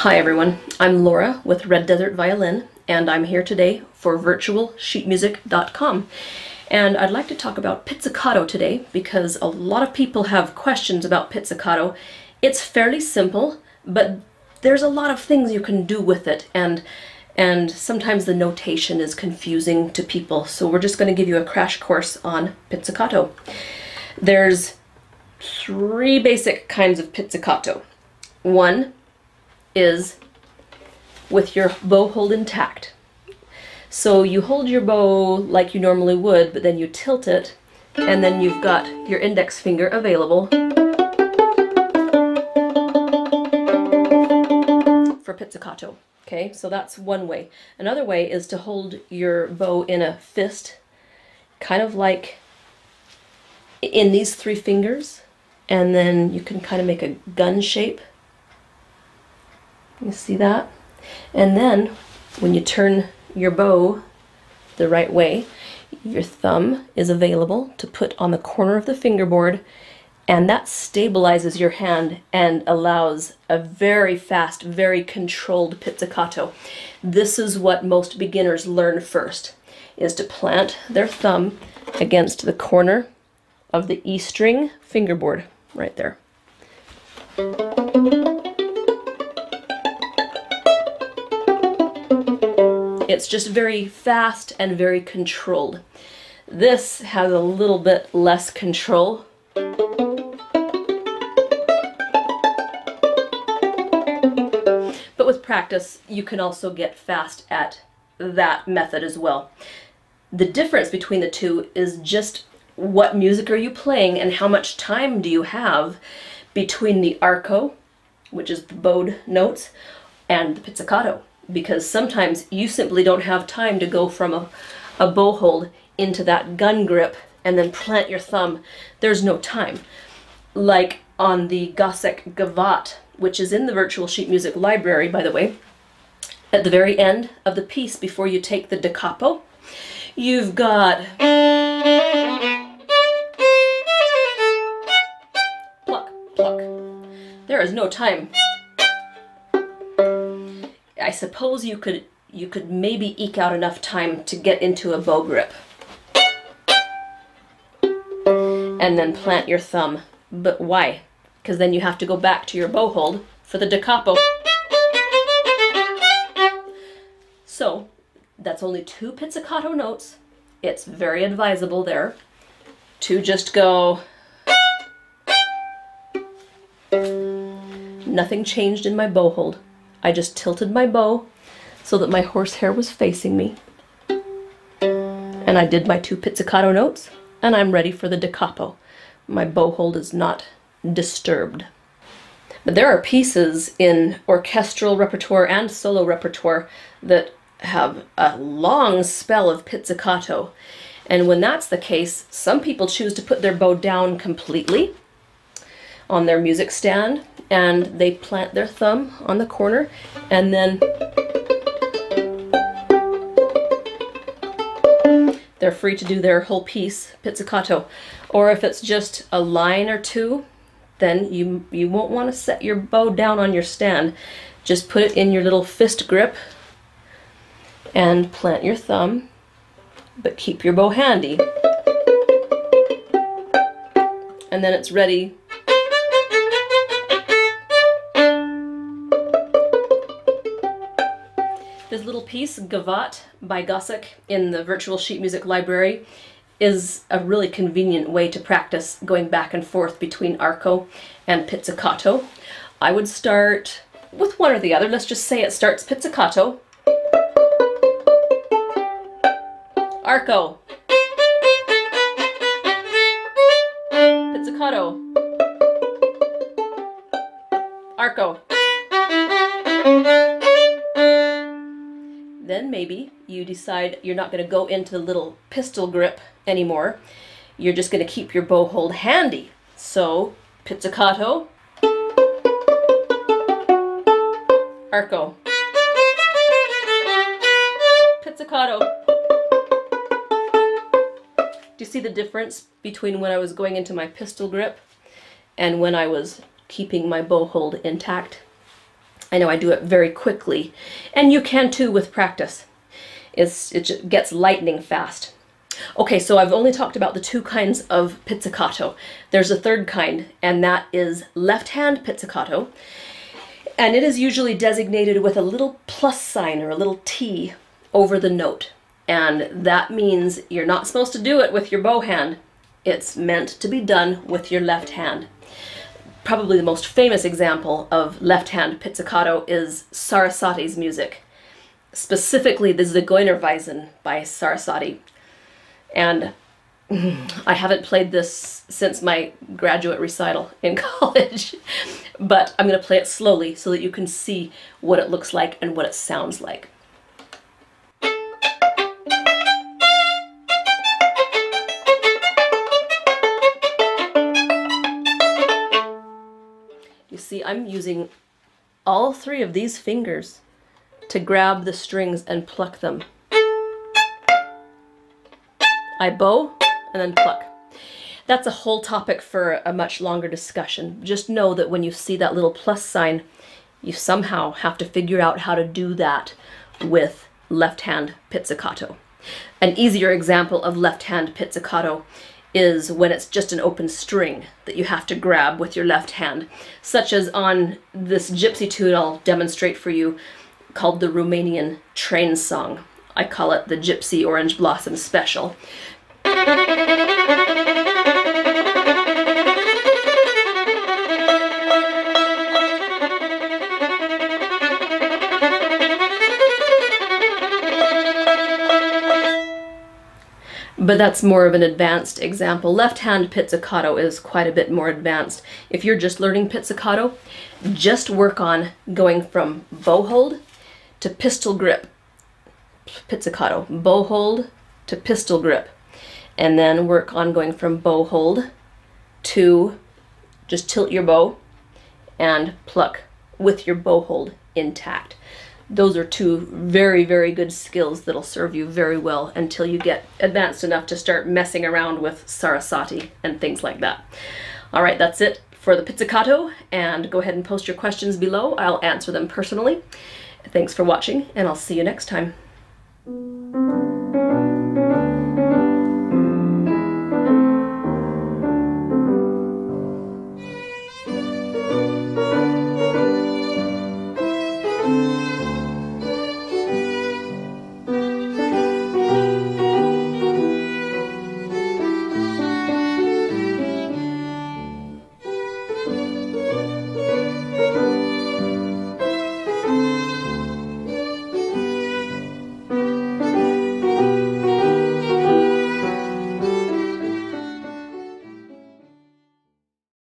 Hi everyone, I'm Laura with Red Desert Violin and I'm here today for virtualsheetmusic.com and I'd like to talk about pizzicato today because a lot of people have questions about pizzicato. It's fairly simple but there's a lot of things you can do with it and and sometimes the notation is confusing to people so we're just going to give you a crash course on pizzicato. There's three basic kinds of pizzicato. One is with your bow hold intact. So you hold your bow like you normally would, but then you tilt it, and then you've got your index finger available for pizzicato. Okay, so that's one way. Another way is to hold your bow in a fist, kind of like in these three fingers, and then you can kind of make a gun shape you see that? And then when you turn your bow the right way, your thumb is available to put on the corner of the fingerboard and that stabilizes your hand and allows a very fast, very controlled pizzicato. This is what most beginners learn first, is to plant their thumb against the corner of the E string fingerboard right there. It's just very fast and very controlled. This has a little bit less control. But with practice, you can also get fast at that method as well. The difference between the two is just what music are you playing and how much time do you have between the arco, which is the bowed notes, and the pizzicato because sometimes you simply don't have time to go from a, a bow hold into that gun grip and then plant your thumb. There's no time. Like on the Gossec Gavotte, which is in the Virtual Sheet Music Library, by the way, at the very end of the piece before you take the da capo, you've got pluck, pluck. There is no time I suppose you could you could maybe eke out enough time to get into a bow grip. And then plant your thumb. But why? Because then you have to go back to your bow hold for the da capo. So, that's only two pizzicato notes. It's very advisable there to just go... Nothing changed in my bow hold. I just tilted my bow so that my horsehair was facing me. And I did my two pizzicato notes, and I'm ready for the da capo. My bow hold is not disturbed. But there are pieces in orchestral repertoire and solo repertoire that have a long spell of pizzicato. And when that's the case, some people choose to put their bow down completely on their music stand and they plant their thumb on the corner and then they're free to do their whole piece pizzicato. Or if it's just a line or two then you you won't want to set your bow down on your stand. Just put it in your little fist grip and plant your thumb but keep your bow handy. And then it's ready This little piece, Gavotte by Gossec in the Virtual Sheet Music Library, is a really convenient way to practice going back and forth between arco and pizzicato. I would start with one or the other. Let's just say it starts pizzicato. Arco. Pizzicato. Arco. Then maybe you decide you're not going to go into the little pistol grip anymore. You're just going to keep your bow hold handy. So, pizzicato, arco, pizzicato. Do you see the difference between when I was going into my pistol grip and when I was keeping my bow hold intact? I know I do it very quickly, and you can too with practice. It's, it gets lightning fast. Okay, so I've only talked about the two kinds of pizzicato. There's a third kind, and that is left-hand pizzicato. And it is usually designated with a little plus sign or a little T over the note. And that means you're not supposed to do it with your bow hand. It's meant to be done with your left hand. Probably the most famous example of left-hand pizzicato is Sarasate's music, specifically the Zigeunerweisen by Sarasate. And I haven't played this since my graduate recital in college, but I'm going to play it slowly so that you can see what it looks like and what it sounds like. I'm using all three of these fingers to grab the strings and pluck them. I bow and then pluck. That's a whole topic for a much longer discussion. Just know that when you see that little plus sign, you somehow have to figure out how to do that with left hand pizzicato. An easier example of left hand pizzicato is when it's just an open string that you have to grab with your left hand, such as on this gypsy tune I'll demonstrate for you called the Romanian Train Song. I call it the Gypsy Orange Blossom Special. but that's more of an advanced example. Left-hand pizzicato is quite a bit more advanced. If you're just learning pizzicato, just work on going from bow hold to pistol grip pizzicato, bow hold to pistol grip, and then work on going from bow hold to just tilt your bow and pluck with your bow hold intact. Those are two very, very good skills that'll serve you very well until you get advanced enough to start messing around with Sarasate and things like that. All right, that's it for the pizzicato, and go ahead and post your questions below. I'll answer them personally. Thanks for watching, and I'll see you next time.